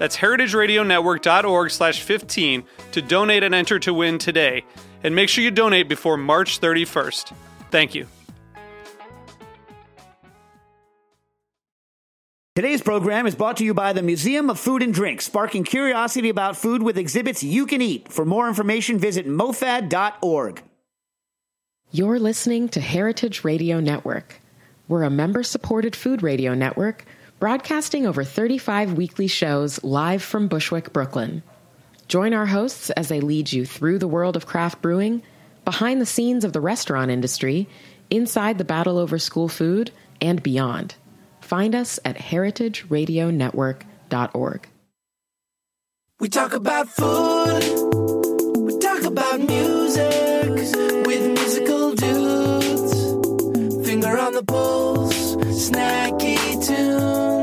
That's heritageradionetwork.org slash 15 to donate and enter to win today. And make sure you donate before March 31st. Thank you. Today's program is brought to you by the Museum of Food and Drink, sparking curiosity about food with exhibits you can eat. For more information, visit mofad.org. You're listening to Heritage Radio Network. We're a member supported food radio network broadcasting over 35 weekly shows live from Bushwick, Brooklyn. Join our hosts as they lead you through the world of craft brewing, behind the scenes of the restaurant industry, inside the battle over school food, and beyond. Find us at heritageradionetwork.org. We talk about food, we talk about music with musical dudes. Finger on the pulse, snacky tunes.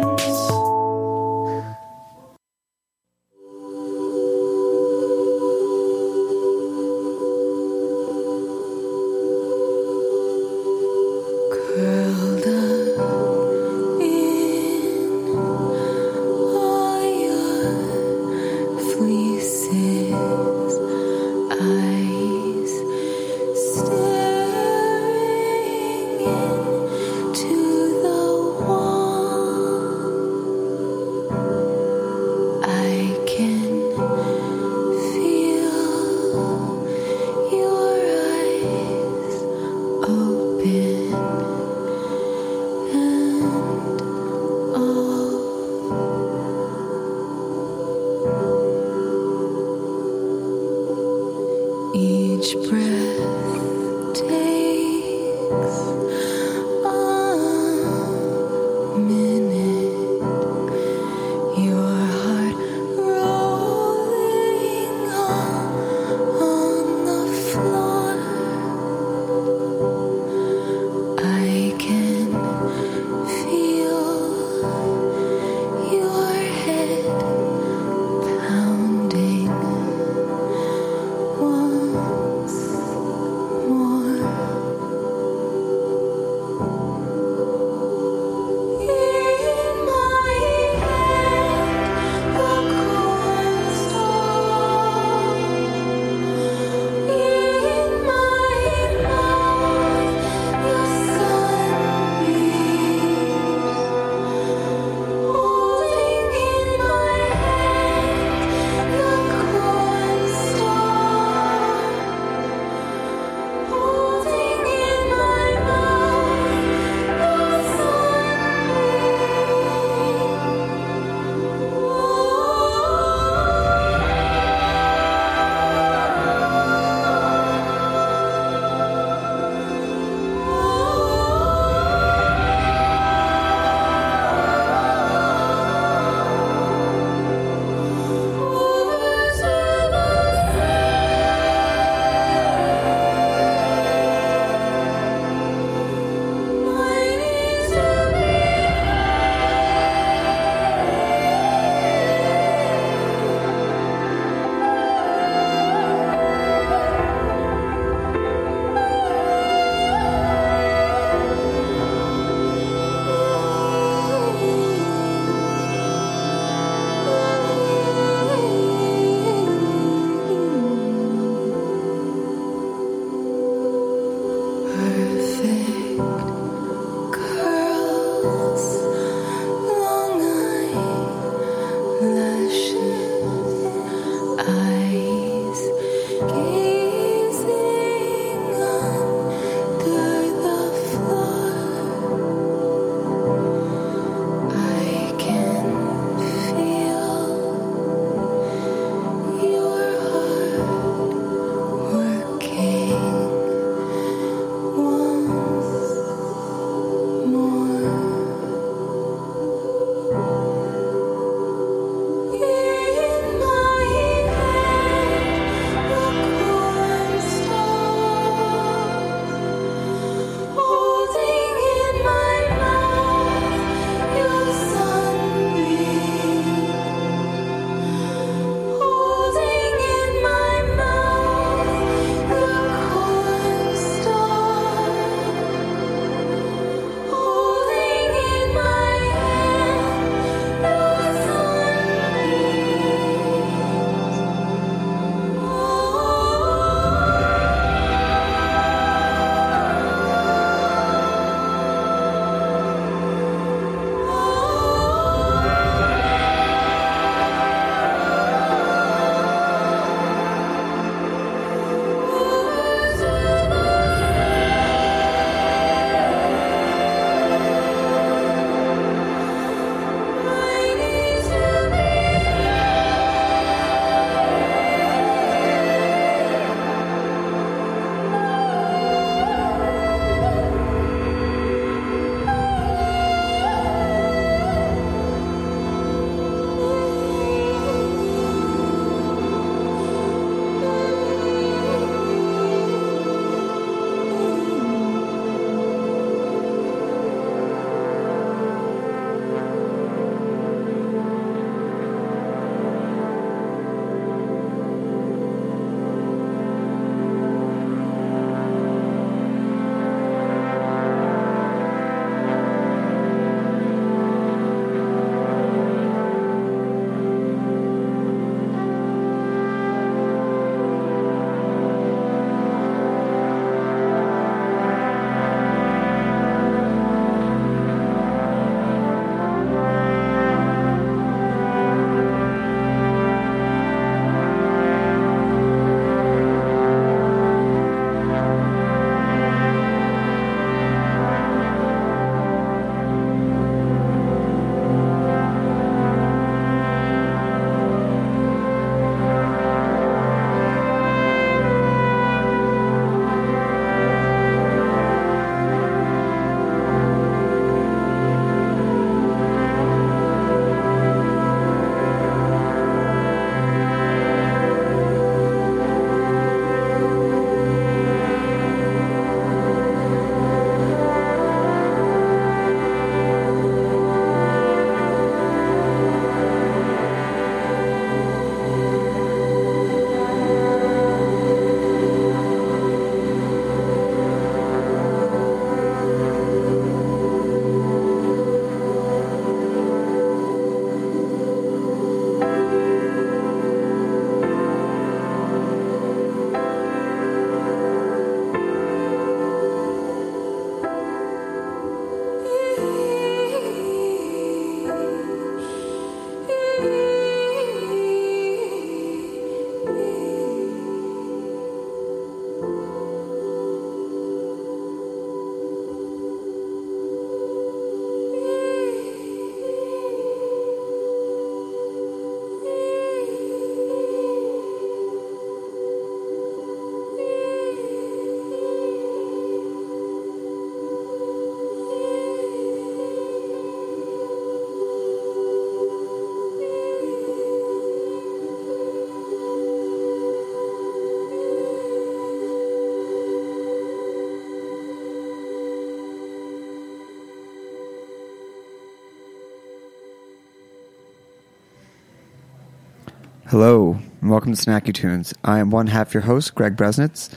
Hello, and welcome to Snacky Tunes. I am one half your host, Greg Bresnitz.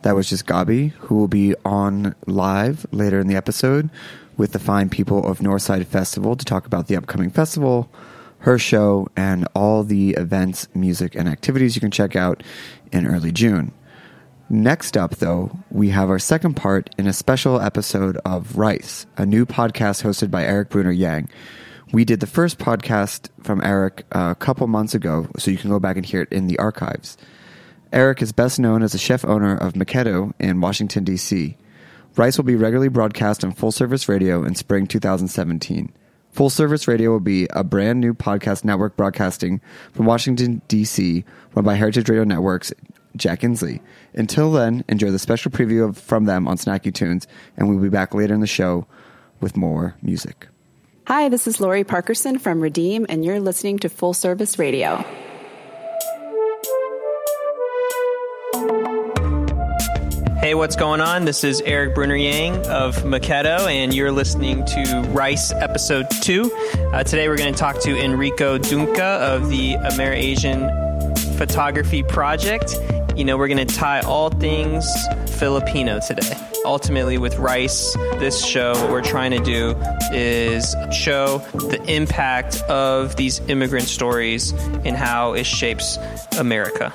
That was just Gabi, who will be on live later in the episode with the fine people of Northside Festival to talk about the upcoming festival, her show, and all the events, music, and activities you can check out in early June. Next up, though, we have our second part in a special episode of Rice, a new podcast hosted by Eric Bruner Yang. We did the first podcast from Eric uh, a couple months ago, so you can go back and hear it in the archives. Eric is best known as the chef owner of Maketto in Washington, D.C. Rice will be regularly broadcast on Full Service Radio in spring 2017. Full Service Radio will be a brand new podcast network broadcasting from Washington, D.C., run by Heritage Radio Network's Jack Inslee. Until then, enjoy the special preview of, from them on Snacky Tunes, and we'll be back later in the show with more music. Hi, this is Lori Parkerson from Redeem, and you're listening to Full Service Radio. Hey, what's going on? This is Eric Bruner Yang of Maketto, and you're listening to Rice Episode 2. Uh, today we're going to talk to Enrico Dungca of the Amerasian Photography Project. You know, we're going to tie all things Filipino today. Ultimately, with Rice, this show, what we're trying to do is show the impact of these immigrant stories and how it shapes America.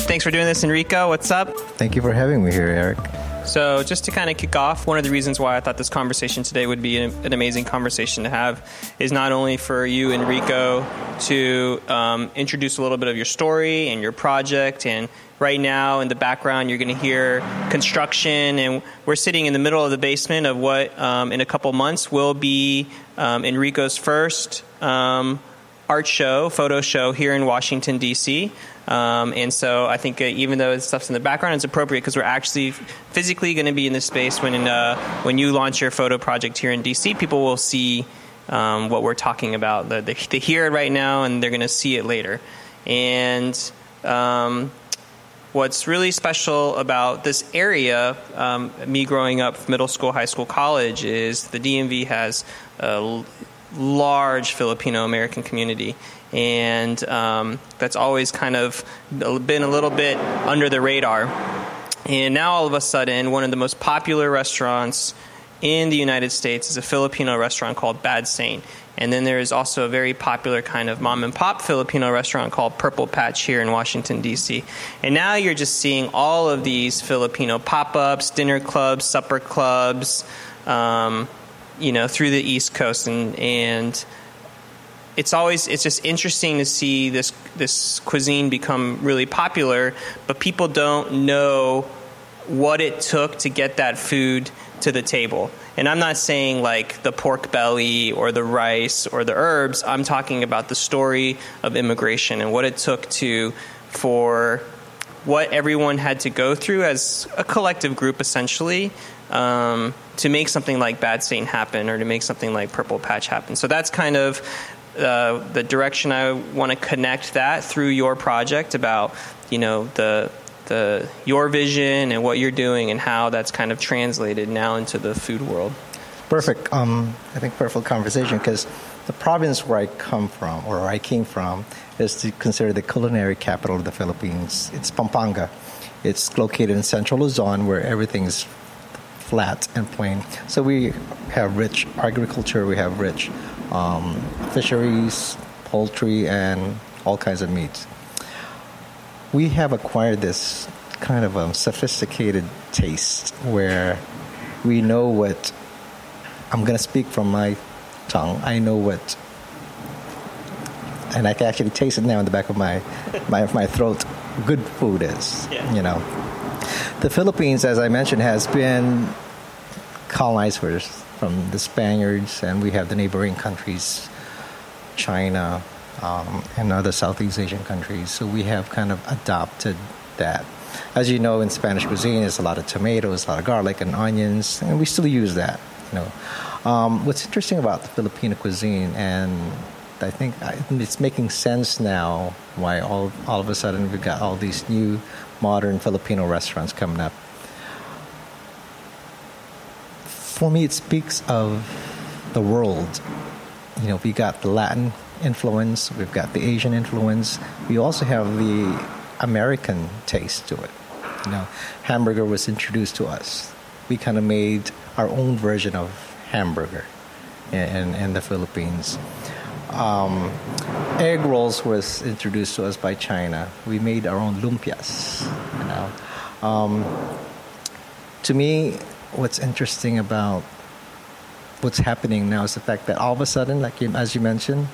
Thanks for doing this, Enrico. What's up? Thank you for having me here, Eric. So, just to kind of kick off, one of the reasons why I thought this conversation today would be an, amazing conversation to have is not only for you, Enrico, to um, introduce a little bit of your story and your project. And right now, in the background, you're going to hear construction, and we're sitting in the middle of the basement of what, um, in a couple months, will be um, Enrico's first um, art show, photo show here in Washington, D.C. Um, and so I think uh, even though stuff's in the background, it's appropriate because we're actually physically going to be in this space when uh, when you launch your photo project here in DC. People will see um, what we're talking about. They, they hear it right now, and they're going to see it later. And um, what's really special about this area, um, me growing up middle school, high school, college, is the DMV has a large Filipino American community and um, that's always kind of been a little bit under the radar. And now all of a sudden, one of the most popular restaurants in the United States is a Filipino restaurant called Bad Saint. And then there is also a very popular kind of mom and pop Filipino restaurant called Purple Patch here in Washington, D.C. And now you're just seeing all of these Filipino pop ups, dinner clubs, supper clubs, um, you know, through the East Coast. And, and it's always it's just interesting to see this this cuisine become really popular, but people don't know what it took to get that food to the table. And I'm not saying like the pork belly or the rice or the herbs. I'm talking about the story of immigration and what it took to for what everyone had to go through as a collective group essentially um, to make something like Bad Saint happen or to make something like Purple Patch happen. So that's kind of uh, the direction I want to connect that through your project about you know the the your vision and what you're doing and how that's kind of translated now into the food world. Perfect. Um, I think perfect conversation because the province where I come from or where I came from is to consider the culinary capital of the Philippines. It's Pampanga. It's located in central Luzon where everything's flat and plain. So we have rich agriculture, we have rich um, fisheries, poultry, and all kinds of meats. We have acquired this kind of a sophisticated taste where we know what I'm going to speak from my tongue. I know what, and I can actually taste it now in the back of my my, my throat. Good food is, Yeah. you know. The Philippines, as I mentioned, has been colonized first from the Spaniards, and we have the neighboring countries, China, um, and other Southeast Asian countries. So we have kind of adopted that. As you know, in Spanish cuisine, there's a lot of tomatoes, a lot of garlic and onions, and we still use that. You know, um, what's interesting about the Filipino cuisine, and I think it's making sense now why all all of a sudden we've got all these new modern Filipino restaurants coming up. For me, it speaks of the world. You know, we got the Latin influence. We've got the Asian influence. We also have the American taste to it. You know, hamburger was introduced to us. We kind of made our own version of hamburger in, in the Philippines. Um, egg rolls was introduced to us by China. We made our own lumpias. You know, um, to me, what's interesting about what's happening now is the fact that all of a sudden, like you, as you mentioned,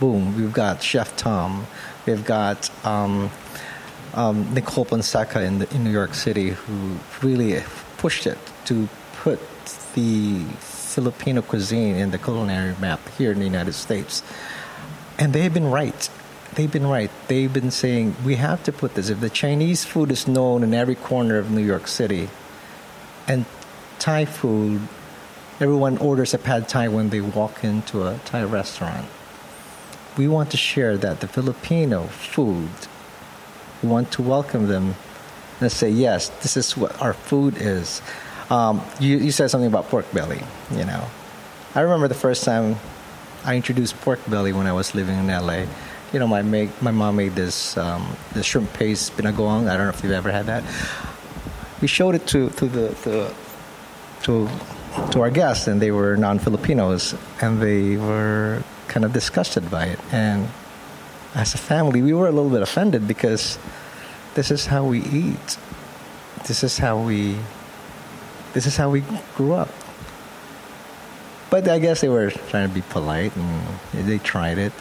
boom, we've got Chef Tom, we've got um, um, Nicole Ponseca in, in New York City who really pushed it to put the Filipino cuisine in the culinary map here in the United States. And they've been right. They've been right. They've been saying we have to put this. If the Chinese food is known in every corner of New York City, and Thai food, everyone orders a pad Thai when they walk into a Thai restaurant. We want to share that the Filipino food. We want to welcome them and say, yes, this is what our food is. Um, you, you said something about pork belly, you know. I remember the first time I introduced pork belly when I was living in LA. You know, my make, my mom made this um, the shrimp paste binagoong. I don't know if you've ever had that. We showed it to to the, the to to our guests, and they were non-Filipinos, and they were kind of disgusted by it. And as a family, we were a little bit offended because this is how we eat. This is how we. This is how we grew up. But I guess they were trying to be polite, and they tried it.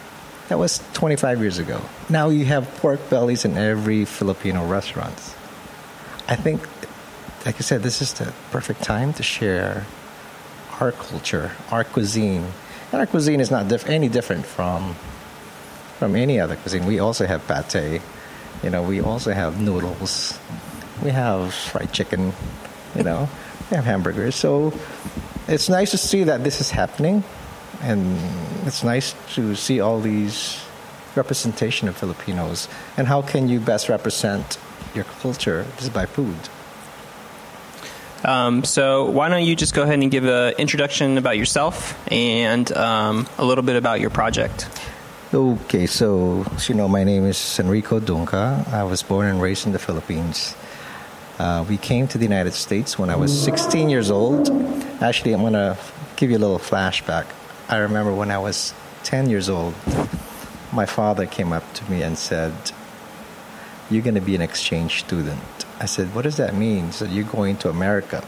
That was 25 years ago. Now you have pork bellies in every Filipino restaurant. I think, like I said, this is the perfect time to share our culture, our cuisine. And our cuisine is not diff- any different from from any other cuisine. We also have pate. You know, we also have noodles. We have fried chicken. You know, we have hamburgers. So it's nice to see that this is happening, and it's nice to see all these representation of Filipinos. And how can you best represent your culture is by food. Um, so why don't you just go ahead and give an introduction about yourself and um, a little bit about your project? Okay, so you know, my name is Enrico Dungca. I was born and raised in the Philippines. Uh, we came to the United States when I was 16 years old. Actually, I'm going to give you a little flashback. I remember when I was 10 years old, my father came up to me and said, You're going to be an exchange student. I said, What does that mean? Said, You're going to America.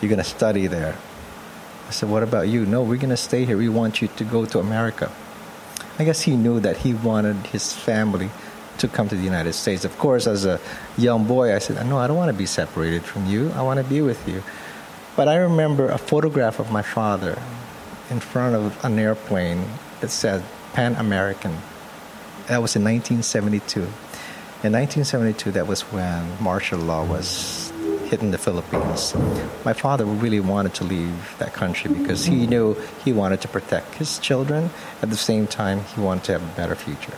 You're going to study there. I said, What about you? No, we're going to stay here. We want you to go to America. I guess he knew that he wanted his family to come to the United States. Of course, as a young boy, I said, No, I don't want to be separated from you. I want to be with you. But I remember a photograph of my father in front of an airplane that said Pan American. That was in 1972. In 1972, that was when martial law was hitting the Philippines. My father really wanted to leave that country because he knew he wanted to protect his children. At the same time, he wanted to have a better future.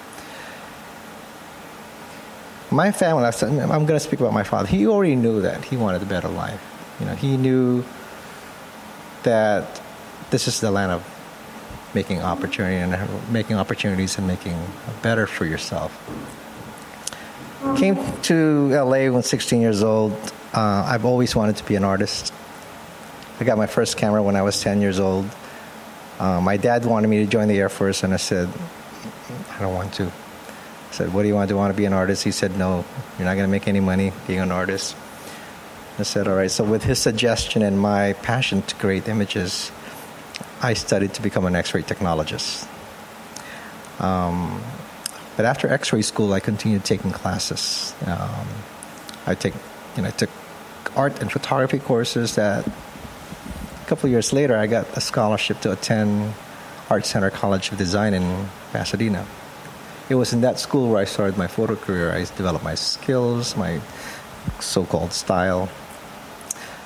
My family, I'm going to speak about my father. He already knew that he wanted a better life. You know, he knew that this is the land of making opportunity and making opportunities and making better for yourself. Came to LA when 16 years old. Uh, I've always wanted to be an artist. I got my first camera when I was 10 years old. Uh, my dad wanted me to join the Air Force, and I said, I don't want to. I said, What do you want? Do want to be an artist? He said, No, you're not going to make any money being an artist. I said, All right. So, with his suggestion and my passion to create images, I studied to become an X ray technologist. Um, but after X ray school, I continued taking classes. Um, I, take, you know, I took art and photography courses that a couple years later, I got a scholarship to attend Art Center College of Design in Pasadena. It was in that school where I started my photo career. I developed my skills, my so called style.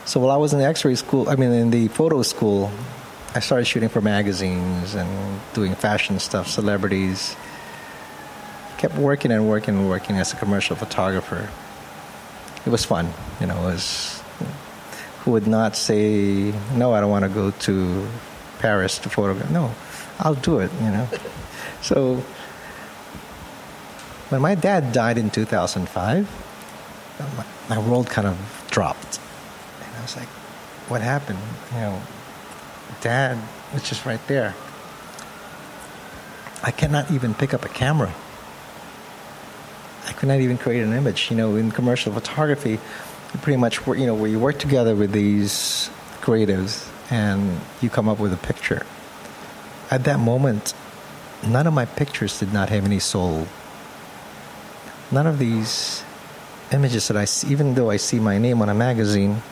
So while I was in the x ray school, I mean, in the photo school, I started shooting for magazines and doing fashion stuff, celebrities. Kept working and working and working as a commercial photographer. It was fun, you know. It was who would not say no? I don't want to go to Paris to photograph. No, I'll do it. You know. so when my dad died in 2005, my, my world kind of dropped. And I was like, what happened? You know, dad was just right there. I cannot even pick up a camera. I could not even create an image. You know, in commercial photography, pretty much you know, where you work together with these creatives and you come up with a picture. At that moment, none of my pictures did not have any soul. None of these images that I see, even though I see my name on a magazine,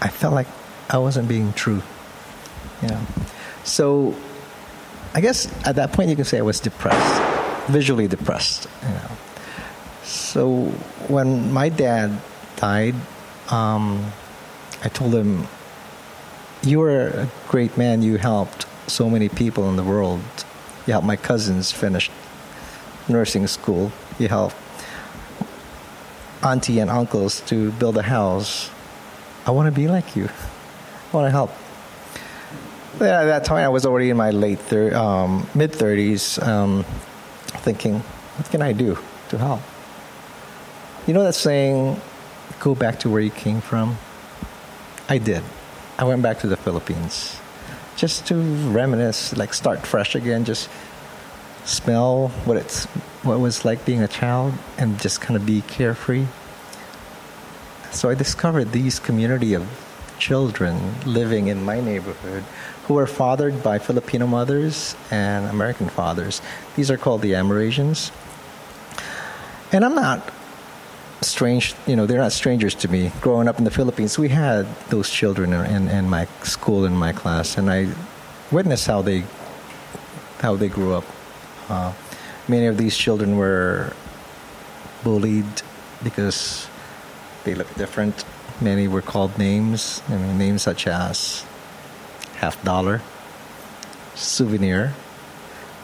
I felt like I wasn't being true. You know, so I guess at that point you can say I was depressed, visually depressed. You know, so when my dad died, um, I told him, "You were a great man. You helped so many people in the world. You helped my cousins finish nursing school. You helped auntie and uncles to build a house. I want to be like you. I want to help." At that time I was already in my late thir- um, mid thirties, um, thinking, "What can I do to help?" You know that saying, "Go back to where you came from." I did. I went back to the Philippines just to reminisce, like start fresh again, just smell what it's what it was like being a child, and just kind of be carefree. So I discovered these community of children living in my neighborhood who are fathered by Filipino mothers and American fathers. These are called the Amerasians. And I'm not strange, you know, they're not strangers to me. Growing up in the Philippines, we had those children in, in my school, in my class, and I witnessed how they, how they grew up. Uh, many of these children were bullied because they looked different. Many were called names, I mean, names such as half dollar, souvenir,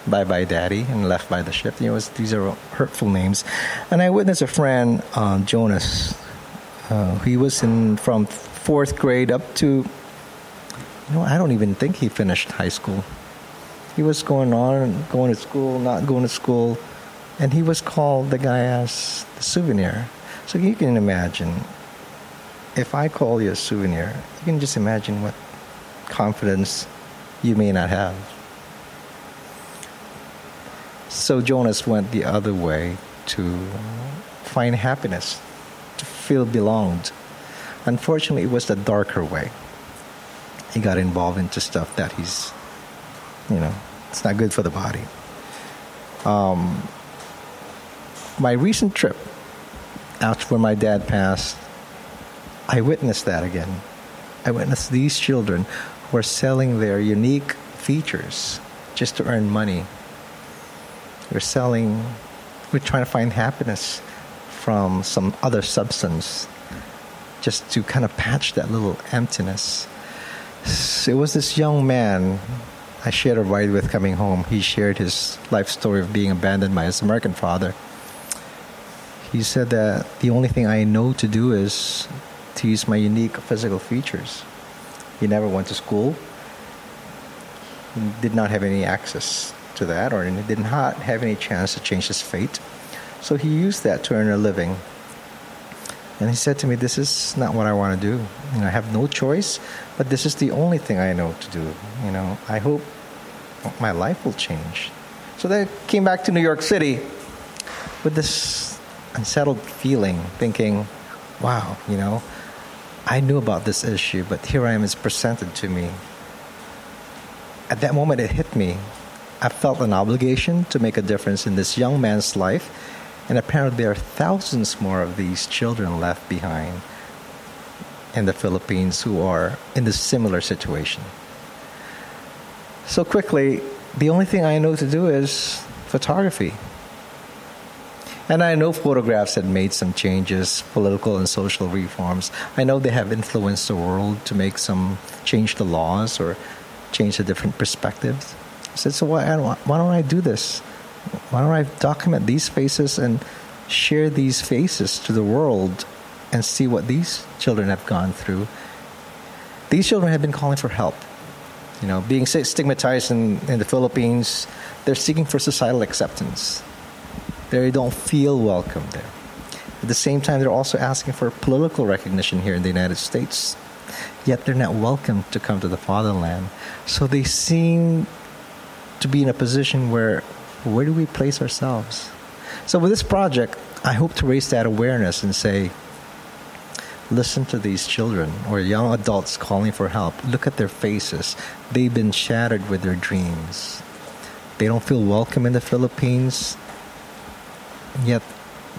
bye bye daddy, and left by the ship. You know, these are hurtful names. And I witnessed a friend, uh, Jonas. Uh, he was in from fourth grade up to, you know, I don't even think he finished high school. He was going on, going to school, not going to school, and he was called the guy as the souvenir. So you can imagine, if I call you a souvenir, you can just imagine what confidence you may not have. So Jonas went the other way to find happiness, to feel belonged. Unfortunately, it was the darker way. He got involved into stuff that he's, you know, it's not good for the body. Um, my recent trip, after when my dad passed, I witnessed that again. I witnessed these children who are selling their unique features just to earn money. We're selling, we're trying to find happiness from some other substance just to kind of patch that little emptiness. So it was this young man I shared a ride with coming home. He shared his life story of being abandoned by his American father. He said that the only thing I know to do is to use my unique physical features. He never went to school. Did not have any access to that, or did not have any chance to change his fate. So he used that to earn a living. And he said to me, This is not what I want to do. You know, I have no choice, but this is the only thing I know to do. You know, I hope my life will change. So then I came back to New York City with this unsettled feeling, thinking, wow, you know, I knew about this issue, but here I am, it's presented to me. At that moment, it hit me. I felt an obligation to make a difference in this young man's life, and apparently, there are thousands more of these children left behind in the Philippines who are in this similar situation. So, quickly, the only thing I know to do is photography. And I know photographs had made some changes, political and social reforms. I know they have influenced the world to make some change the laws or change the different perspectives. I said, so why, why don't I do this? Why don't I document these faces and share these faces to the world and see what these children have gone through? These children have been calling for help. You know, being stigmatized in, in the Philippines, they're seeking for societal acceptance. They don't feel welcome there. At the same time, they're also asking for political recognition here in the United States. Yet they're not welcome to come to the fatherland. So they seem to be in a position where where do we place ourselves? So with this project, I hope to raise that awareness and say, listen to these children or young adults calling for help. Look at their faces. They've been shattered with their dreams. They don't feel welcome in the Philippines, yet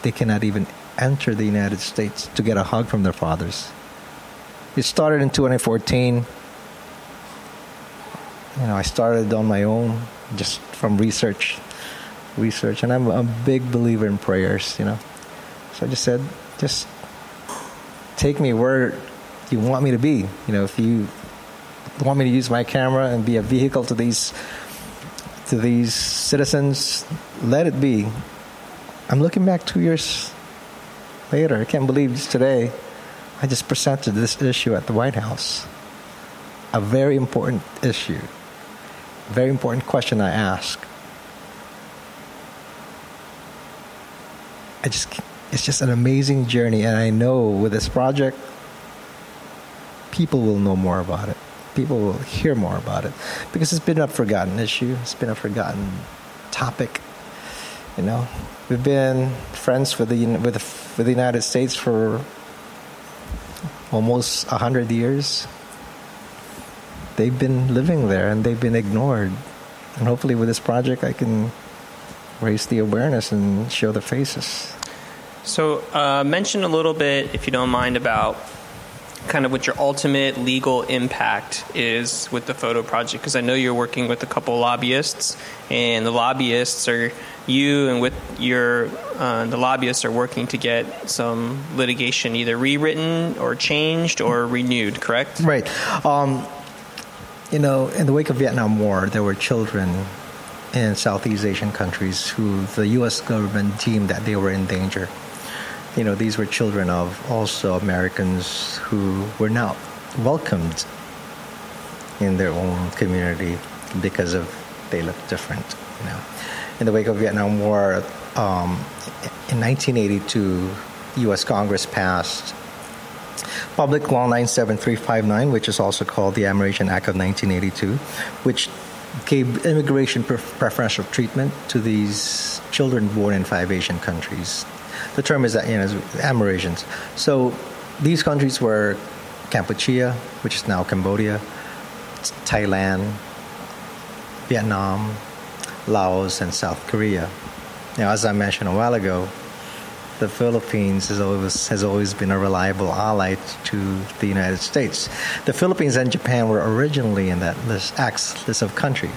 they cannot even enter the United States to get a hug from their fathers. It started in 2014. You know, I started on my own, just from research, research, and I'm a big believer in prayers. You know, so I just said, just take me where you want me to be. You know, if you want me to use my camera and be a vehicle to these to these citizens, let it be. I'm looking back two years later. I can't believe it's today. I just presented this issue at the White House. A very important issue. Very important question I ask. I just it's just an amazing journey and I know with this project people will know more about it. People will hear more about it because it's been a forgotten issue. It's been a forgotten topic. You know, we've been friends with the with the, with the United States for almost a hundred years. They've been living there and they've been ignored. And hopefully, with this project, I can raise the awareness and show the faces. So, uh, mention a little bit, if you don't mind, about kind of what your ultimate legal impact is with the photo project, because I know you're working with a couple lobbyists, and the lobbyists are you and with your uh, the lobbyists are working to get some litigation either rewritten or changed or renewed. Correct? Right. Um, you know, in the wake of Vietnam War, there were children in Southeast Asian countries who the U.S. government deemed that they were in danger. You know, these were children of also Americans who were not welcomed in their own community because of they looked different. You know, in the wake of Vietnam War, um, in 1982, U.S. Congress passed Public Law 97359, which is also called the Immigration Act of 1982, which gave immigration preferential treatment to these children born in five Asian countries. The term is that you know Amerasians. So these countries were Cambodia, which is now Cambodia, Thailand, Vietnam, Laos, and South Korea. Now, as I mentioned a while ago, the Philippines has always, has always been a reliable ally to the United States. The Philippines and Japan were originally in that list, acts list of countries.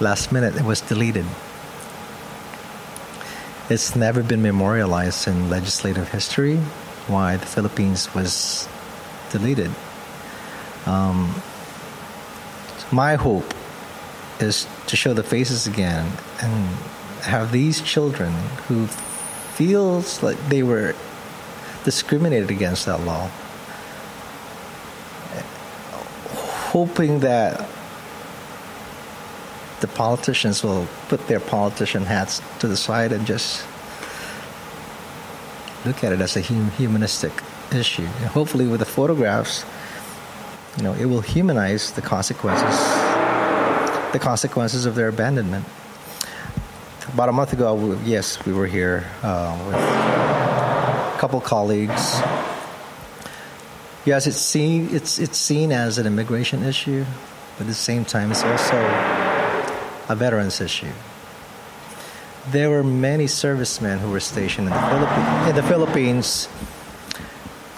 Last minute, it was deleted. It's never been memorialized in legislative history why the Philippines was deleted. Um, my hope is to show the faces again and have these children who feels like they were discriminated against that law hoping that the politicians will put their politician hats to the side and just look at it as a hum- humanistic issue and hopefully with the photographs you know it will humanize the consequences the consequences of their abandonment about a month ago, we, yes, we were here uh, with a couple colleagues. Yes, it's seen it's it's seen as an immigration issue, but at the same time, it's also a veterans issue. There were many servicemen who were stationed in the, Philippi- in the Philippines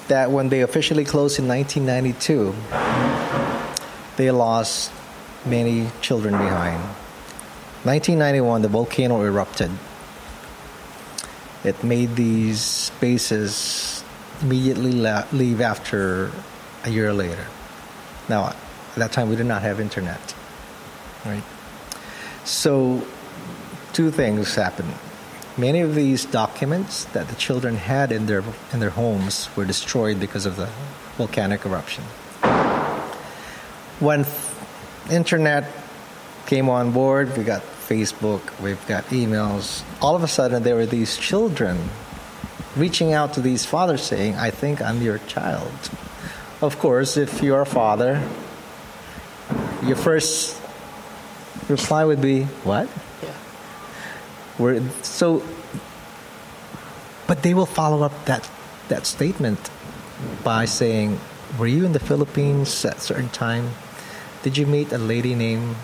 that when they officially closed in 1992, they lost many children behind. 1991, the volcano erupted. It made these bases immediately la- leave after a year later. Now, at that time, we did not have internet, right? So, two things happened. Many of these documents that the children had in their in their homes were destroyed because of the volcanic eruption. when internet came on board, we got Facebook, we've got emails. All of a sudden, there were these children reaching out to these fathers saying, I think I'm your child. Of course, if you're a father, your first reply would be, What? Yeah. We're, so, but they will follow up that, that statement by saying, Were you in the Philippines at a certain time? Did you meet a lady named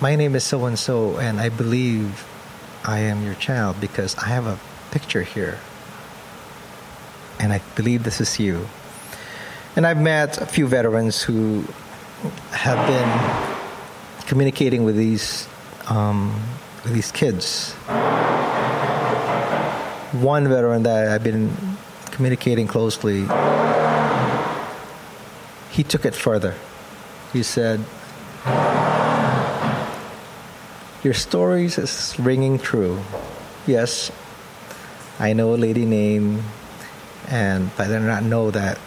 my name is so and so, and I believe I am your child because I have a picture here. And I believe this is you. And I've met a few veterans who have been communicating with these um, with these kids. One veteran that I've been communicating closely, he took it further. He said, your stories is ringing true. Yes, I know a lady name, and but I did not know that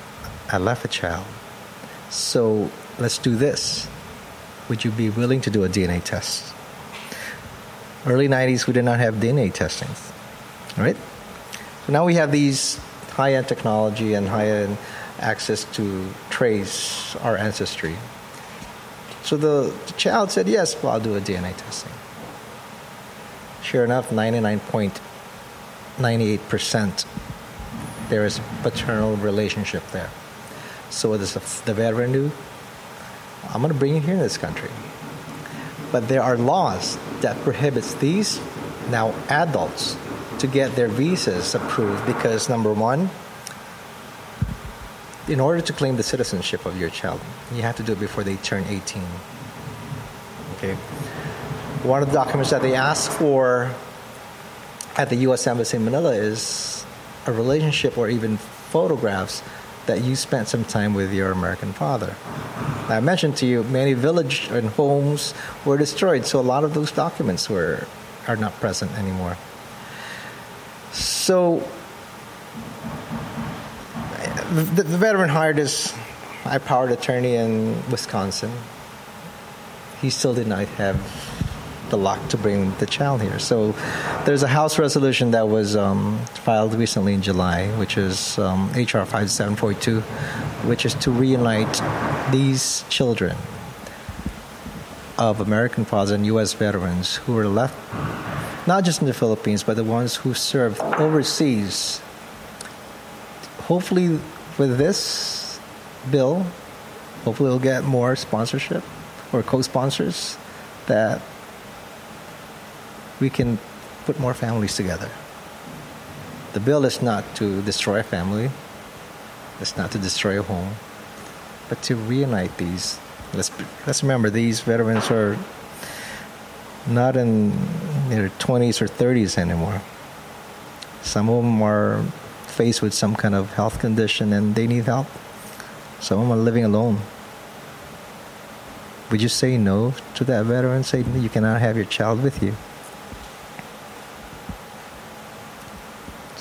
I left a child. So let's do this. Would you be willing to do a DNA test? Early 90s, we did not have DNA testing, right? So now we have these high-end technology and high-end access to trace our ancestry. So the, the child said, yes, well, I'll do a DNA testing. Sure enough, 99.98% there is paternal relationship there. So what does the, the veteran do? I'm going to bring you here in this country. But there are laws that prohibits these now adults to get their visas approved because number one, in order to claim the citizenship of your child, you have to do it before they turn 18. Okay. One of the documents that they ask for at the U.S. Embassy in Manila is a relationship or even photographs that you spent some time with your American father. I mentioned to you many village and homes were destroyed, so a lot of those documents were are not present anymore. So the, the veteran hired his high-powered attorney in Wisconsin. He still did not have the luck to bring the child here. So there's a House resolution that was um, filed recently in July, which is um, HR 5742, which is to reunite these children of American fathers and U.S. veterans who were left not just in the Philippines, but the ones who served overseas. Hopefully, with this bill, hopefully we'll get more sponsorship or co-sponsors that we can put more families together. The bill is not to destroy a family, it's not to destroy a home, but to reunite these. Let's, let's remember these veterans are not in their 20s or 30s anymore. Some of them are faced with some kind of health condition and they need help. Some of them are living alone. Would you say no to that veteran? Say you cannot have your child with you.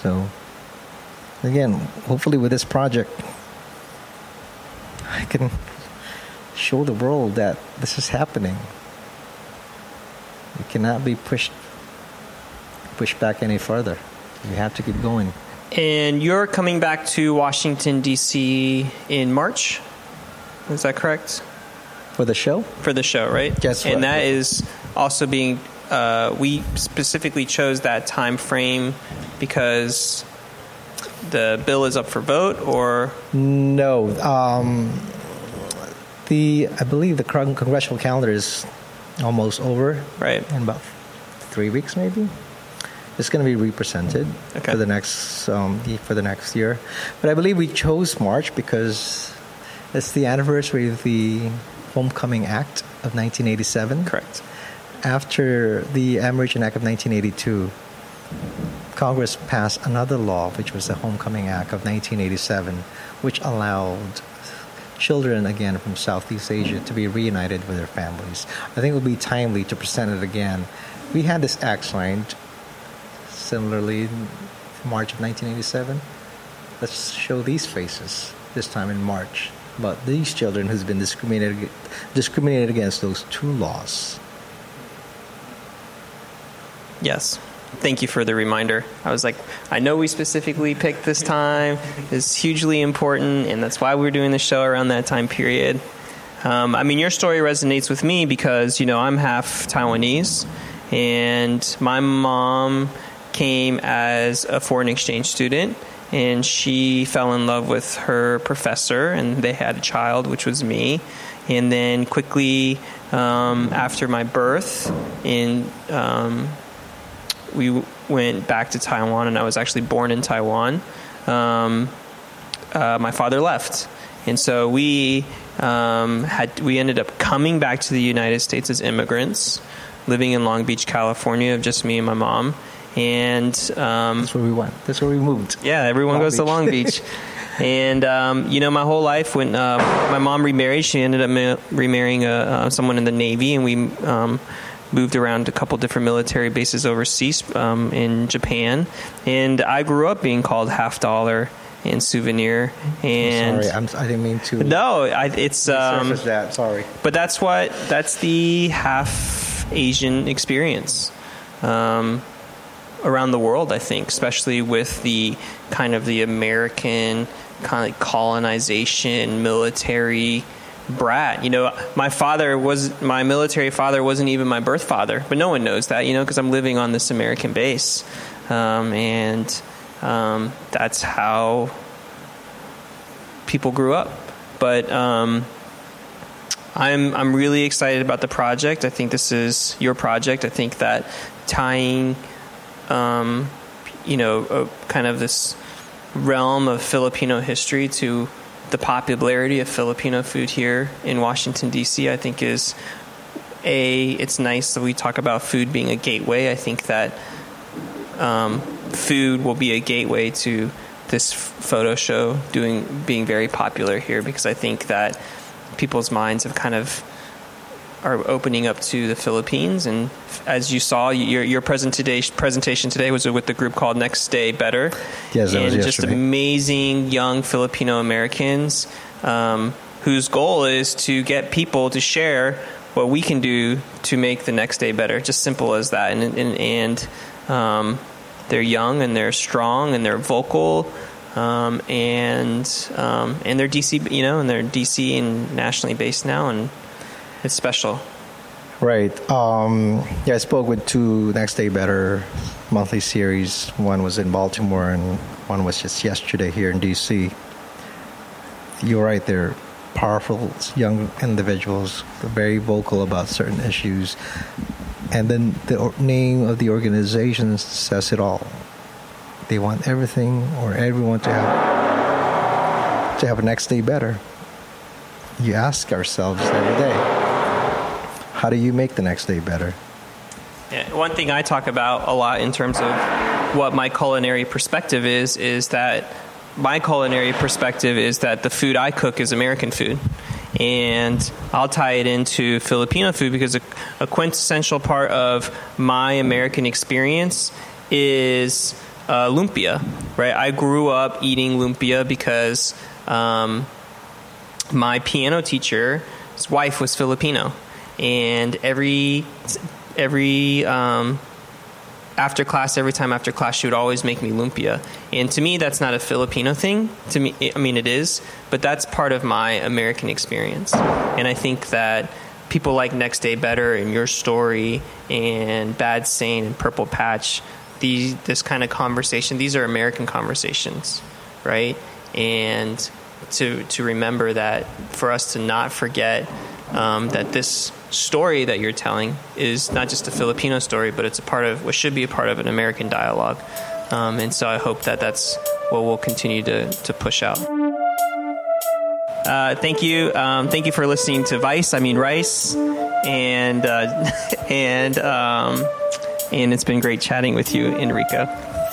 So, again, hopefully with this project, I can show the world that this is happening. It cannot be pushed pushed back any further. We have to keep going. And you're coming back to Washington, D.C. in March? Is that correct? For the show? For the show, right? Yes. And that is also being, uh, we specifically chose that time frame because the bill is up for vote or? No. Um, the I believe the congressional calendar is almost over. Right. In about three weeks, maybe. It's going to be represented Okay. for the next um, for the next year, but I believe we chose March because it's the anniversary of the Homecoming Act of 1987. Correct. After the Amerasian Act of 1982, Congress passed another law, which was the Homecoming Act of 1987, which allowed children again from Southeast Asia to be reunited with their families. I think it would be timely to present it again. We had this act signed similarly in March of 1987. Let's show these faces this time in March But these children who's been discriminated discriminated against those two laws. Yes. Thank you for the reminder. I was like, I know we specifically picked this time. It's hugely important, and that's why we're doing the show around that time period. Um, I mean, your story resonates with me because, you know, I'm half Taiwanese, and my mom came as a foreign exchange student, and she fell in love with her professor, and they had a child, which was me. And then quickly um, after my birth, in um, we went back to Taiwan, and I was actually born in Taiwan. Um, uh, my father left, and so we um, had we ended up coming back to the United States as immigrants, living in Long Beach, California, of just me and my mom. And um, That's where we went. That's where we moved. yeah, everyone Long goes to Long Beach. and um, you know, my whole life when uh, my mom remarried, she ended up ma- remarrying uh, uh, someone in the Navy, and we um, moved around a couple different military bases overseas um, in Japan. And I grew up being called half dollar and souvenir. And Sorry, I'm, I didn't mean to. no, I, it's um, that. Sorry. but that's what that's the half Asian experience um, around the world. I think, especially with the kind of the American kind of colonization, military brat. You know, my father was my military father wasn't even my birth father, but no one knows that. You know, because I'm living on this American base, um, and um, that's how people grew up. But um, I'm I'm really excited about the project. I think this is your project. I think that tying, um, you know, a, kind of this realm of Filipino history to the popularity of Filipino food here in Washington D.C. I think is a. It's nice that we talk about food being a gateway. I think that um, food will be a gateway to this photo show doing being very popular here because I think that people's minds have kind of are opening up to the Philippines and as you saw your your presentation presentation today was with the group called Next Day Better Yes, that was and just amazing young Filipino Americans um, whose goal is to get people to share what we can do to make the next day better. Just simple as that. And and, and um, they're young and they're strong and they're vocal. Um, and um, and they're DC, you know, and they're DC and nationally based now, and it's special. Right. Um, yeah, I spoke with two Next Day Better monthly series. One was in Baltimore, and one was just yesterday here in D.C. You're right. They're powerful young individuals. Very vocal about certain issues, and then the name of the organization says it all. They want everything or everyone to have to have a next day better. You ask ourselves every day, how do you make the next day better? Yeah, one thing I talk about a lot in terms of what my culinary perspective is is that my culinary perspective is that the food I cook is American food. And I'll tie it into Filipino food because a, a quintessential part of my American experience is uh, lumpia, right? I grew up eating lumpia because um, my piano teacher's wife was Filipino, and every every um, after class, every time after class, she would always make me lumpia. And to me, that's not a Filipino thing. To me, I mean, it is, but that's part of my American experience. And I think that people like Next Day Better and Your Story and Bad Saint and Purple Patch, these this kind of conversation, these are American conversations, right? And to to remember that for us to not forget um, that this story that you're telling is not just a Filipino story, but it's a part of what should be a part of an American dialogue. Um, and so I hope that that's what we'll continue to, to push out. Uh, thank you, um, thank you for listening to Vice. I mean Rice, and uh, and um, and it's been great chatting with you, Enrico.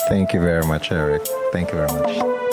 Thank you very much, Eric. Thank you very much.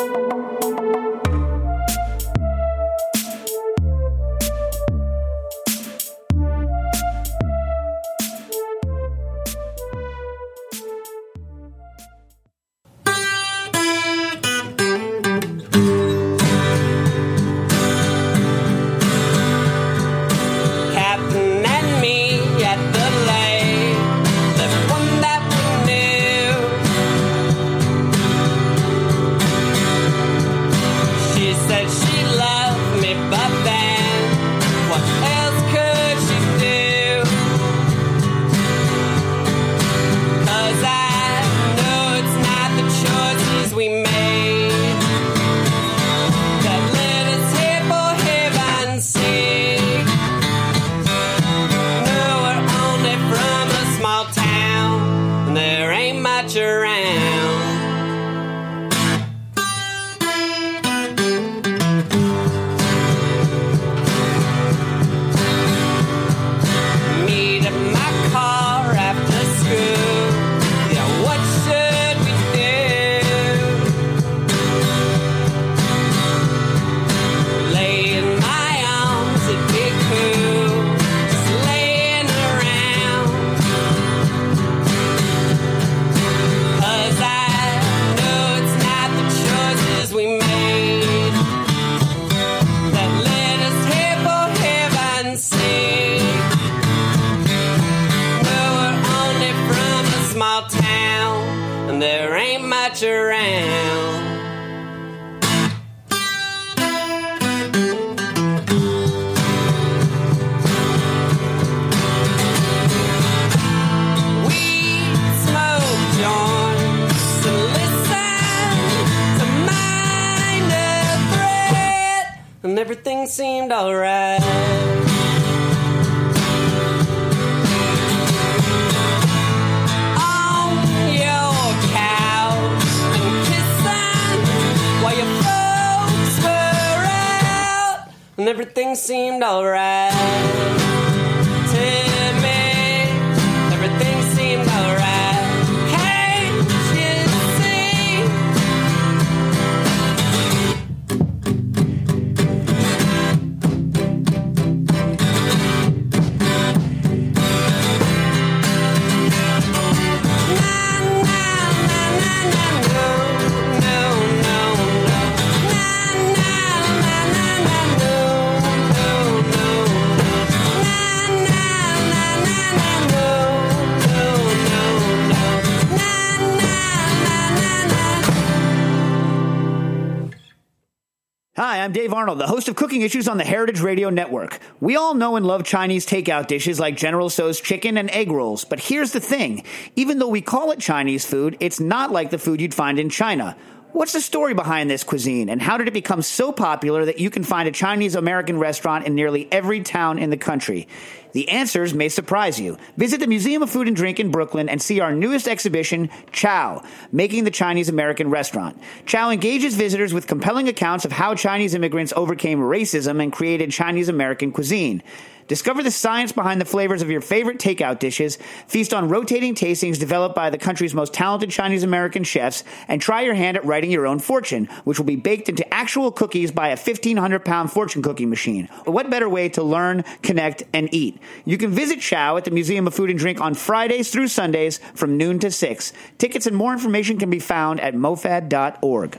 Arnold, the host of Cooking Issues on the Heritage Radio Network. We all know and love Chinese takeout dishes like General Tso's chicken and egg rolls, but here's the thing. Even though we call it Chinese food, it's not like the food you'd find in China. What's the story behind this cuisine, and how did it become so popular that you can find a Chinese American restaurant in nearly every town in the country? The answers may surprise you. Visit the Museum of Food and Drink in Brooklyn and see our newest exhibition, Chow, Making the Chinese American Restaurant. Chow engages visitors with compelling accounts of how Chinese immigrants overcame racism and created Chinese American cuisine. Discover the science behind the flavors of your favorite takeout dishes, feast on rotating tastings developed by the country's most talented Chinese American chefs, and try your hand at writing your own fortune, which will be baked into actual cookies by a 1,500 pound fortune cooking machine. What better way to learn, connect, and eat? You can visit Chow at the Museum of Food and Drink on Fridays through Sundays from noon to 6. Tickets and more information can be found at mofad.org.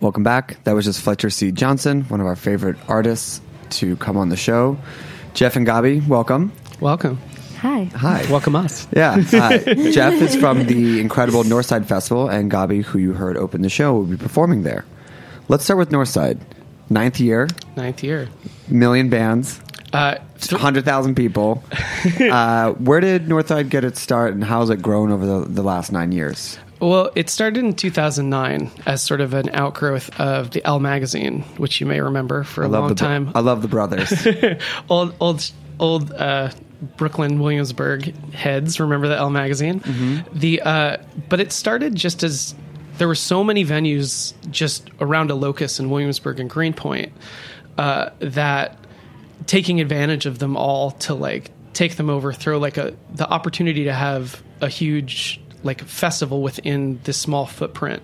Welcome back. That was just Fletcher C. Johnson, one of our favorite artists to come on the show. Jeff and Gabi, welcome. Welcome. Hi. Hi. Welcome us. Yeah. Uh, Jeff is from the incredible Northside Festival, and Gabi, who you heard open the show, will be performing there. Let's start with Northside. Ninth year, Ninth year. million bands, Uh, 100,000 people. uh, where did Northside get its start, and how has it grown over the, the last nine years? Well, it started in 2009 as sort of an outgrowth of the L magazine, which you may remember for a long the, time. I love the brothers. old, old, old uh, Brooklyn Williamsburg heads remember the L magazine. The uh, but it started just as there were so many venues just around a locus in Williamsburg and Greenpoint uh, that taking advantage of them all to like take them over, throw like a the opportunity to have a huge like festival within this small footprint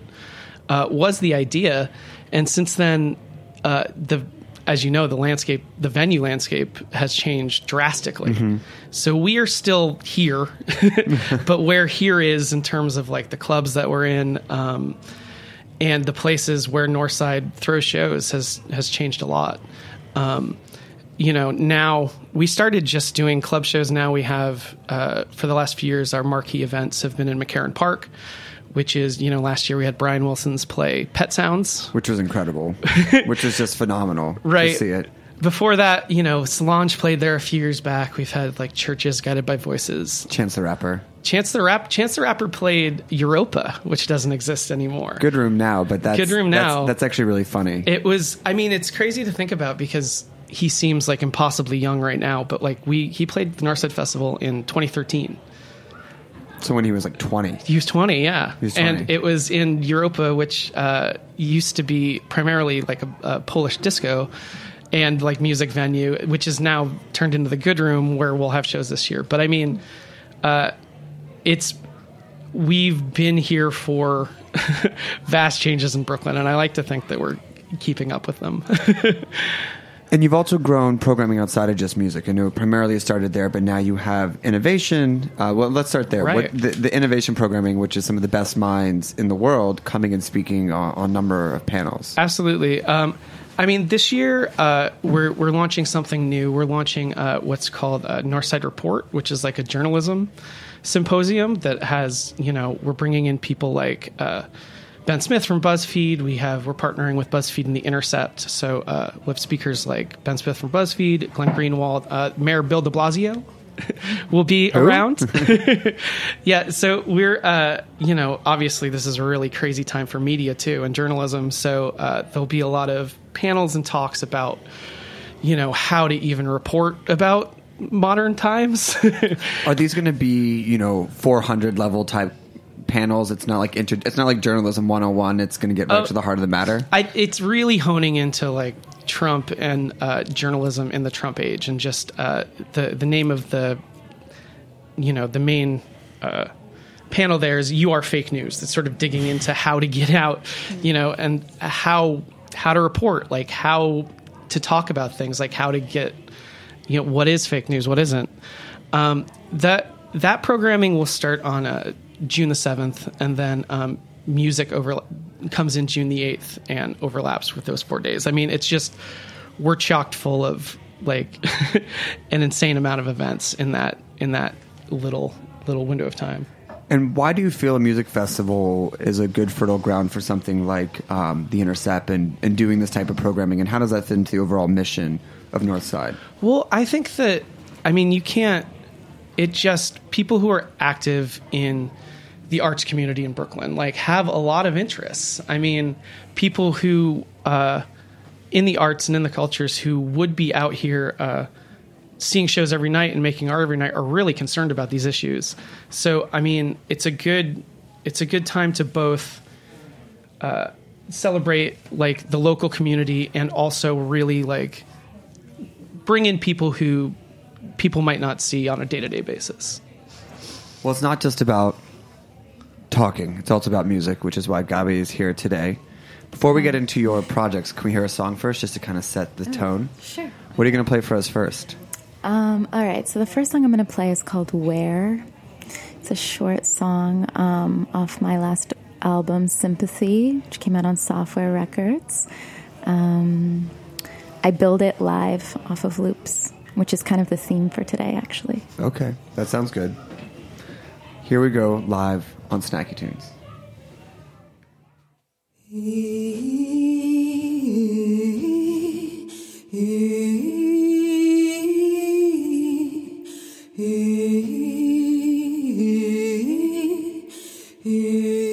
uh, was the idea, and since then, uh, the as you know, the landscape, the venue landscape has changed drastically. So we are still here, but where here is in terms of like the clubs that we're in. Um, and the places where Northside throws shows has has changed a lot. Um, you know, now we started just doing club shows. Now we have uh, for the last few years, our marquee events have been in McCarren Park, which is you know last year we had Brian Wilson's play Pet Sounds. which was incredible, which was just phenomenal Right. to see it. Before that, you know, Solange played there a few years back. We've had like Chvrches guided by voices. Chance the Rapper. Chance the Rap, Chance the Rapper played Europa, which doesn't exist anymore. Good room now, but that's Good Room that's- Now. That's, actually really funny. It was. I mean, it's crazy to think about because he seems like impossibly young right now. But like we, he played the Northside Festival in 2013. so when he was like twenty, He was 20, yeah, was 20. and it was in Europa, which uh, used to be primarily like a, a Polish disco and like music venue, which is now turned into the Good Room, where we'll have shows this year. But I mean, uh, it's we've been here for vast changes in Brooklyn, and I like to think that we're keeping up with them. and you've also grown programming outside of just music. I know primarily it started there, but now you have innovation. Uh, well, let's start there. Right. What, the, the innovation programming, which is some of the best minds in the world, coming and speaking on, on a number of panels. Absolutely. Um, I mean, this year uh, we're we're launching something new. We're launching uh, what's called a Northside Report, which is like a journalism symposium that has you know we're bringing in people like uh, Ben Smith from BuzzFeed. We have we're partnering with BuzzFeed and The Intercept, so uh, we have speakers like Ben Smith from BuzzFeed, Glenn Greenwald, uh, Mayor Bill De Blasio will be around. yeah, so we're, uh, you know, obviously this is a really crazy time for media too and journalism. So uh, there'll be a lot of panels and talks about, you know, how to even report about modern times. Are these going to be, you know, 400 level type panels? It's not like inter- it's not like journalism 101. It's going to get right Oh. to the heart of the matter. I, it's really honing into like Trump and uh, journalism in the Trump age, and just uh, the the name of the you know the main uh, panel there is "You Are Fake News." That's sort of digging into how to get out, you know, and how how to report, like how to talk about things, like how to get you know what is fake news, what isn't. Um, that that programming will start on uh, June the seventh, and then um, music over comes in June the eighth and overlaps with those four days. I mean, it's just we're chocked full of like an insane amount of events in that in that little little window of time. And why do you feel a music festival is a good fertile ground for something like um, the Intercept and, and doing this type of programming? And how does that fit into the overall mission of Northside? Well, I think that I mean you can't. It just people who are active in the arts community in Brooklyn like have a lot of interests. I mean, people who uh, in the arts and in the cultures who would be out here uh, seeing shows every night and making art every night are really concerned about these issues. So, I mean, it's a good it's a good time to both uh, celebrate like the local community and also really like bring in people who people might not see on a day-to-day basis. Well, it's not just about talking, it's also about music, which is why Gabi is here today. Before we get into your projects, can we hear a song first just to kind of set the tone? Sure. What are you going to play for us first? Um, all right, so the first song I'm going to play is called Where. It's a short song um, off my last album, Sympathy, which came out on Software Records. Um, I build it live off of loops, which is kind of the theme for today, actually. Okay, that sounds good. Here we go, live on Snacky Tunes.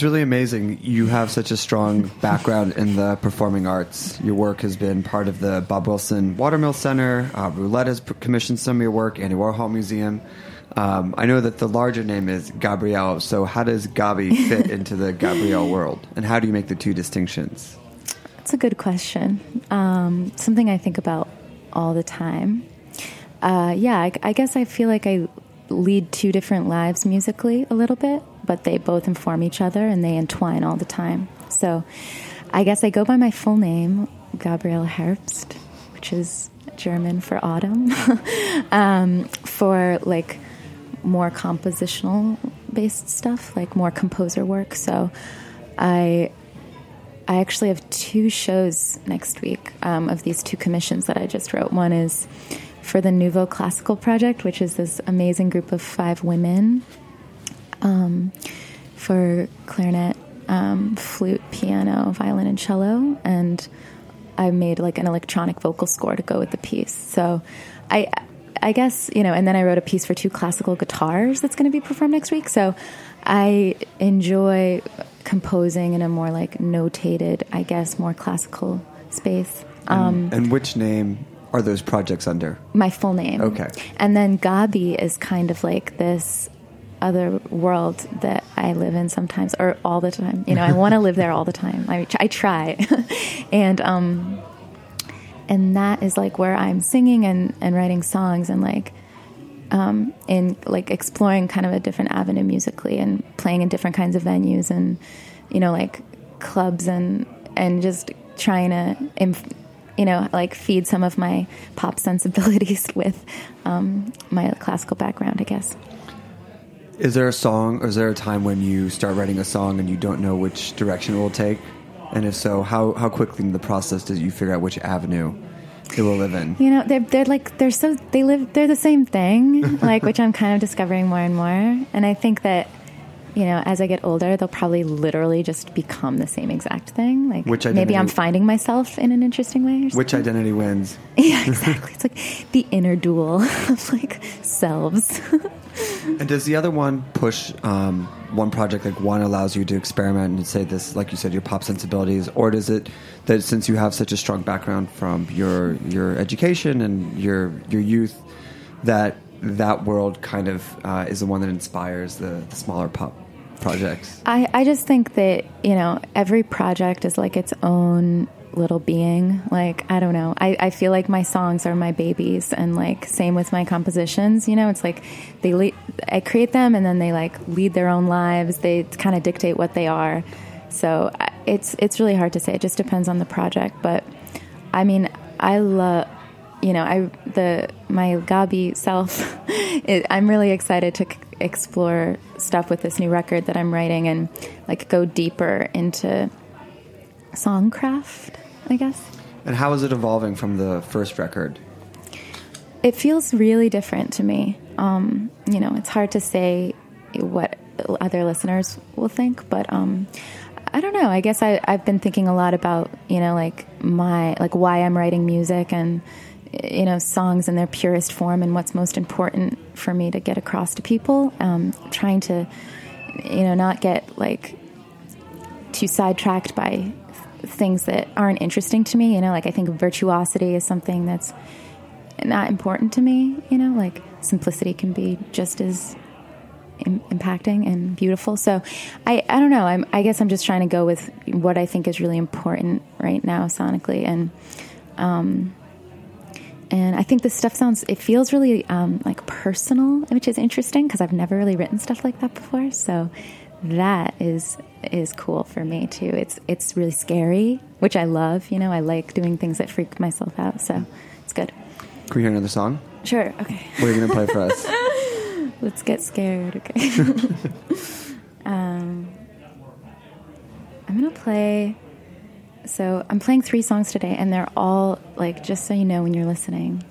It's really amazing. You have such a strong background in the performing arts. Your work has been part of the Bob Wilson Watermill Center. Uh, Roulette has commissioned some of your work, Andy Warhol Museum. Um, I know that the larger name is Gabrielle. So, how does Gabi fit into the Gabrielle world? And how do you make the two distinctions? That's a good question. Um, something I think about all the time. Uh, yeah, I, I guess I feel like I lead two different lives musically a little bit, but they both inform each other and they entwine all the time. So I guess I go by my full name, Gabrielle Herbst, which is German for autumn, um, for like more compositional based stuff, like more composer work. So I I actually have two shows next week um, of these two commissions that I just wrote. One is for the Nouveau Classical Project, which is this amazing group of five women um, for clarinet, um, flute, piano, violin, and cello. And I made like an electronic vocal score to go with the piece. So I. I guess, you know, and then I wrote a piece for two classical guitars that's going to be performed next week. So I enjoy composing in a more like notated, I guess, more classical space. Um, and, and which name are those projects under? my full name. Okay. And then Gabi is kind of like this other world that I live in sometimes or all the time. You know, I want to live there all the time. I, I try. and, um, and that is like where I'm singing and, and writing songs and like, um, in like exploring kind of a different avenue musically and playing in different kinds of venues and, you know, like clubs and, and just trying to, inf- you know, like feed some of my pop sensibilities with um, my classical background, I guess. Is there a song, or is there a time when you start writing a song and you don't know which direction it will take? And if so, how, how quickly in the process did you figure out which avenue it will live in? You know, they're they're like they're so they live they're the same thing, like which I'm kind of discovering more and more. And I think that you know, as I get older, they'll probably literally just become the same exact thing. Like Which maybe I'm finding myself in an interesting way. Or Which identity wins? yeah, exactly. It's like the inner duel of like selves. And does the other one push um, one project like one allows you to experiment and say this, like you said, your pop sensibilities, or does it that since you have such a strong background from your your education and your your youth, that that world kind of uh, is the one that inspires the, the smaller pop projects? I, I just think that, you know, every project is like its own little being. Like, I don't know. I, I feel like my songs are my babies and like same with my compositions, you know, it's like they le- I create them and then they like lead their own lives. They kind of dictate what they are. So it's it's really hard to say. It just depends on the project, but I mean, I love you know, I the my Gabi self. It, I'm really excited to explore stuff with this new record that I'm writing and like go deeper into songcraft. I guess And how is it evolving from the first record? it feels really different to me. Um, you know, it's hard to say what other listeners will think, but um, I don't know. I guess I, I've been thinking a lot about you know like my like why I'm writing music and you know songs in their purest form and what's most important for me to get across to people. Um, trying to you know not get like too sidetracked by things that aren't interesting to me. You know, like I think virtuosity is something that's not important to me. You know, like simplicity can be just as Im- impacting and beautiful. So, I I don't know. I'm I guess I'm just trying to go with what I think is really important right now sonically, and um, and I think this stuff sounds. It feels really um, like personal, which is interesting because I've never really written stuff like that before. So. That is is cool for me too. It's it's really scary, which I love. You know, I like doing things that freak myself out. So it's good. Can we hear another song? Sure. Okay. What are you to play for us? Let's get scared. Okay. um, I'm gonna play. So I'm playing three songs today, and they're all like just so you know when you're listening.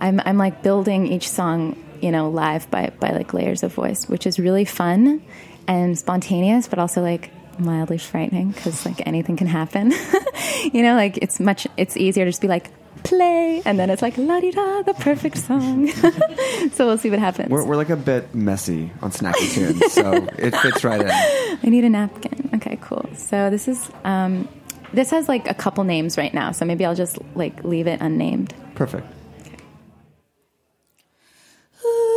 I'm I'm like building each song, you know, live by by like layers of voice, which is really fun and spontaneous, but also like mildly frightening because like anything can happen. you know, like it's much it's easier to just be like play, and then it's like la di da, the perfect song. so we'll see what happens. We're, we're like a bit messy on Snacky Tunes, so it fits right in. I need a napkin. Okay, cool. So this is um, this has like a couple names right now, so maybe I'll just like leave it unnamed. Perfect. You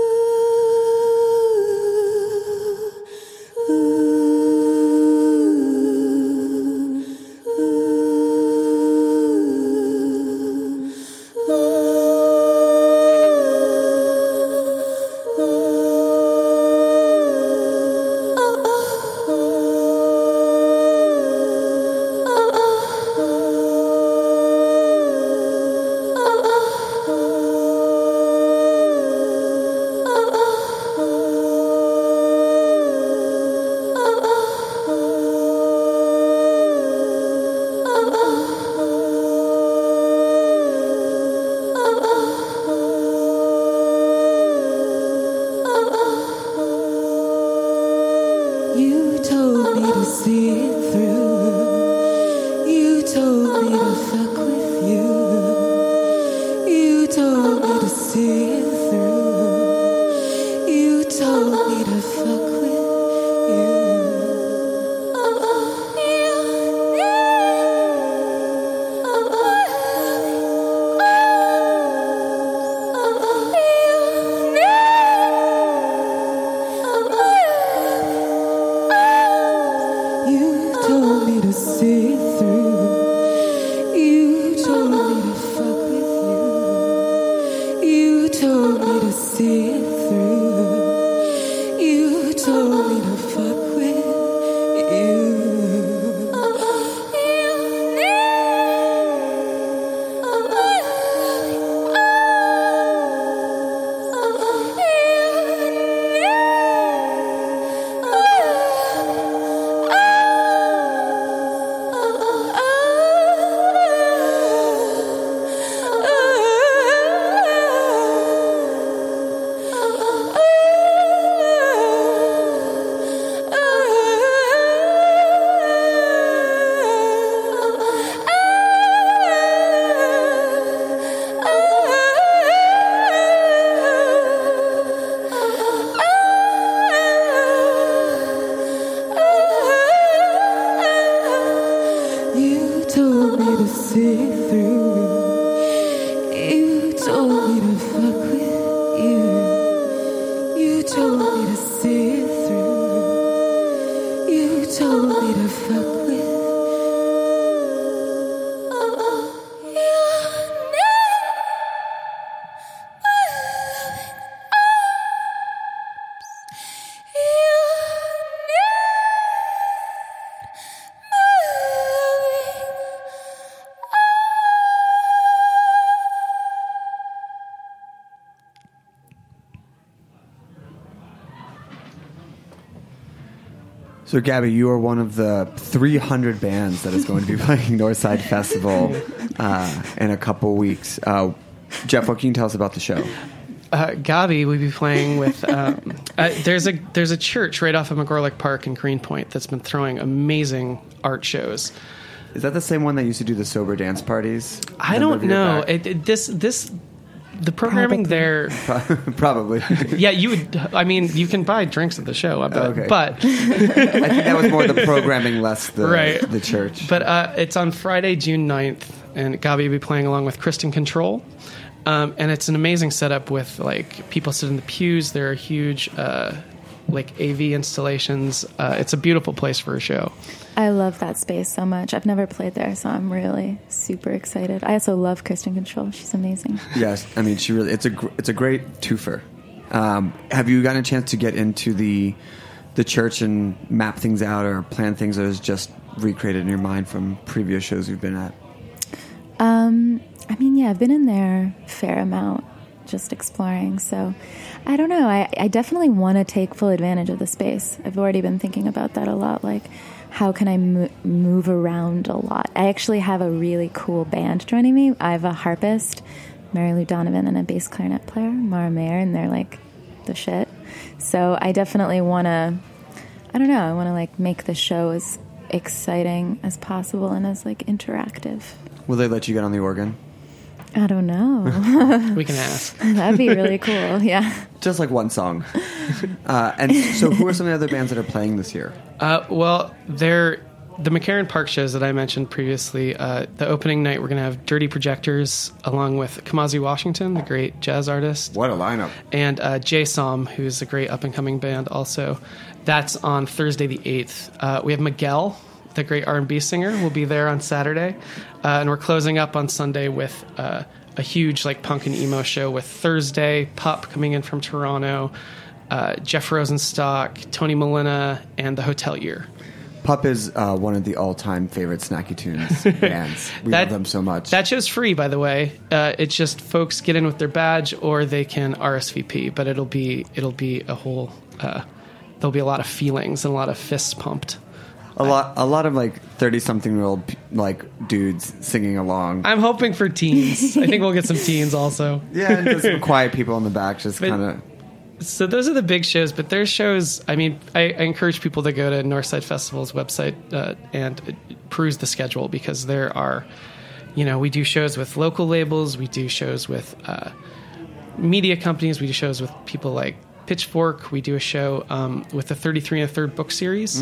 So, Gabi, you are one of the 300 bands that is going to be playing Northside Festival uh, in a couple weeks. Uh, Jeff, what can you tell us about the show? Uh, Gabi, we'll be playing with. Um, uh, there's a there's a church right off of McGolrick Park in Greenpoint that's been throwing amazing art shows. Is that the same one that used to do the sober dance parties? I don't know. It, it- this this the programming there. Probably. Yeah, you would. I mean, you can buy drinks at the show, I bet. Okay. But I think that was more the programming, less the Right. the church. But uh, it's on Friday, June 9th, and Gabi will be playing along with Kristen Control. Um, and it's an amazing setup with like people sit in the pews. There are huge uh, like AV installations. Uh, it's a beautiful place for a show. I love that space so much. I've never played there, so I'm really super excited. I also love Kristin Kontrol. She's amazing. Yes, I mean she really. It's a gr- it's a great twofer. Um, have you gotten a chance to get into the the church and map things out or plan things, or is just recreated in your mind from previous shows you've been at? Um, I mean, yeah, I've been in there a fair amount, just exploring. So, I don't know. I, I definitely want to take full advantage of the space. I've already been thinking about that a lot. Like, how can I mo- move around a lot? I actually have a really cool band joining me. I have a harpist, Mary Lou Donovan, and a bass clarinet player, Mara Mayer, and they're like the shit. So, I definitely want to. I don't know. I want to like make the show as exciting as possible and as like interactive. Will they let you get on the organ? I don't know. We can ask. That'd be really cool. Yeah. Just like one song. uh, and so, who are some of the other bands that are playing this year? Uh, well, they're the McCarren Park shows that I mentioned previously. Uh, the opening night, we're going to have Dirty Projectors along with Kamasi Washington, the great jazz artist, What a lineup! and uh, Jay Som, who's a great up and coming band. Also, that's on Thursday the eighth. Uh, we have Miguel, the great R and B singer, will be there on Saturday, uh, and we're closing up on Sunday with uh, a huge like punk and emo show with Thursday Pup coming in from Toronto, uh, Jeff Rosenstock, Tony Molina, and the Hotelier. Pup is uh, one of the all-time favorite Snacky Tunes bands. We love them so much. That show's free, by the way. Uh, it's just folks get in with their badge, or they can RSVP. But it'll be it'll be a whole. Uh, there'll be a lot of feelings and a lot of fists pumped. A lot, a lot of like thirty-something-year-old like dudes singing along. I'm hoping for teens. I think we'll get some teens also. yeah, and just some quiet people in the back, just But- kind of. So those are the big shows, but there's shows. I mean, I, I encourage people to go to Northside Festival's website uh, and peruse the schedule because there are, you know, we do shows with local labels, we do shows with uh, media companies, we do shows with people like Pitchfork, we do a show um, with the 33 and a third book series.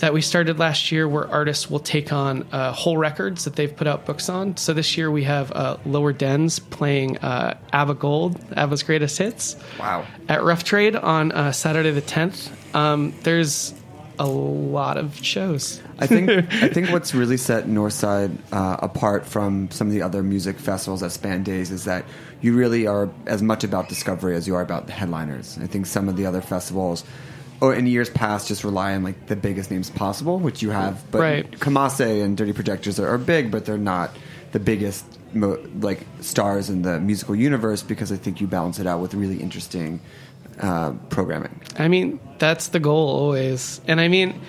That we started last year, where artists will take on uh, whole records that they've put out books on. So this year we have uh, Lower Dens playing uh, ABBA Gold, ABBA's greatest hits Wow. at Rough Trade on uh, Saturday the 10th. Um, there's a lot of shows. I think I think what's really set Northside uh, apart from some of the other music festivals that span days is that you really are as much about discovery as you are about the headliners. I think some of the other festivals, or in years past, just rely on like the biggest names possible, which you have. But Right. Kamasi and Dirty Projectors are, are big, but they're not the biggest mo- like stars in the musical universe because I think you balance it out with really interesting uh, programming. I mean, that's the goal always. And I mean,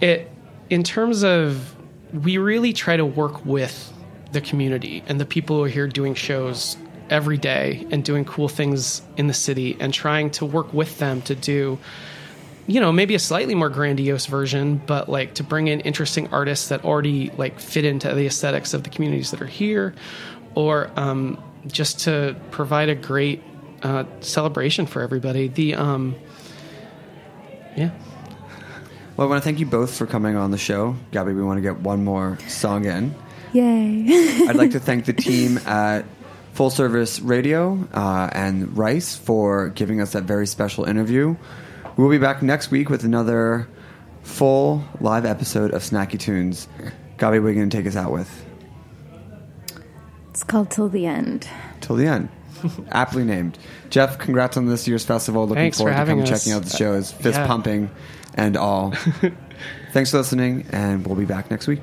it in terms of we really try to work with the community and the people who are here doing shows every day and doing cool things in the city and trying to work with them to do you know maybe a slightly more grandiose version but like to bring in interesting artists that already like fit into the aesthetics of the communities that are here or um, just to provide a great uh, celebration for everybody the um, yeah Well, I want to thank you both for coming on the show. Gabi, we want to get one more song in. Yay. I'd like to thank the team at Full Service Radio uh, and Rice for giving us that very special interview. We'll be back next week with another full live episode of Snacky Tunes. Gabi, what are you going to take us out with? it's called Till the End. Till the end. Aptly named. Jeff, congrats on this year's festival. Looking Thanks for forward to having come us. checking out the uh, shows, fist Yeah. pumping and all. Thanks for listening, and we'll be back next week.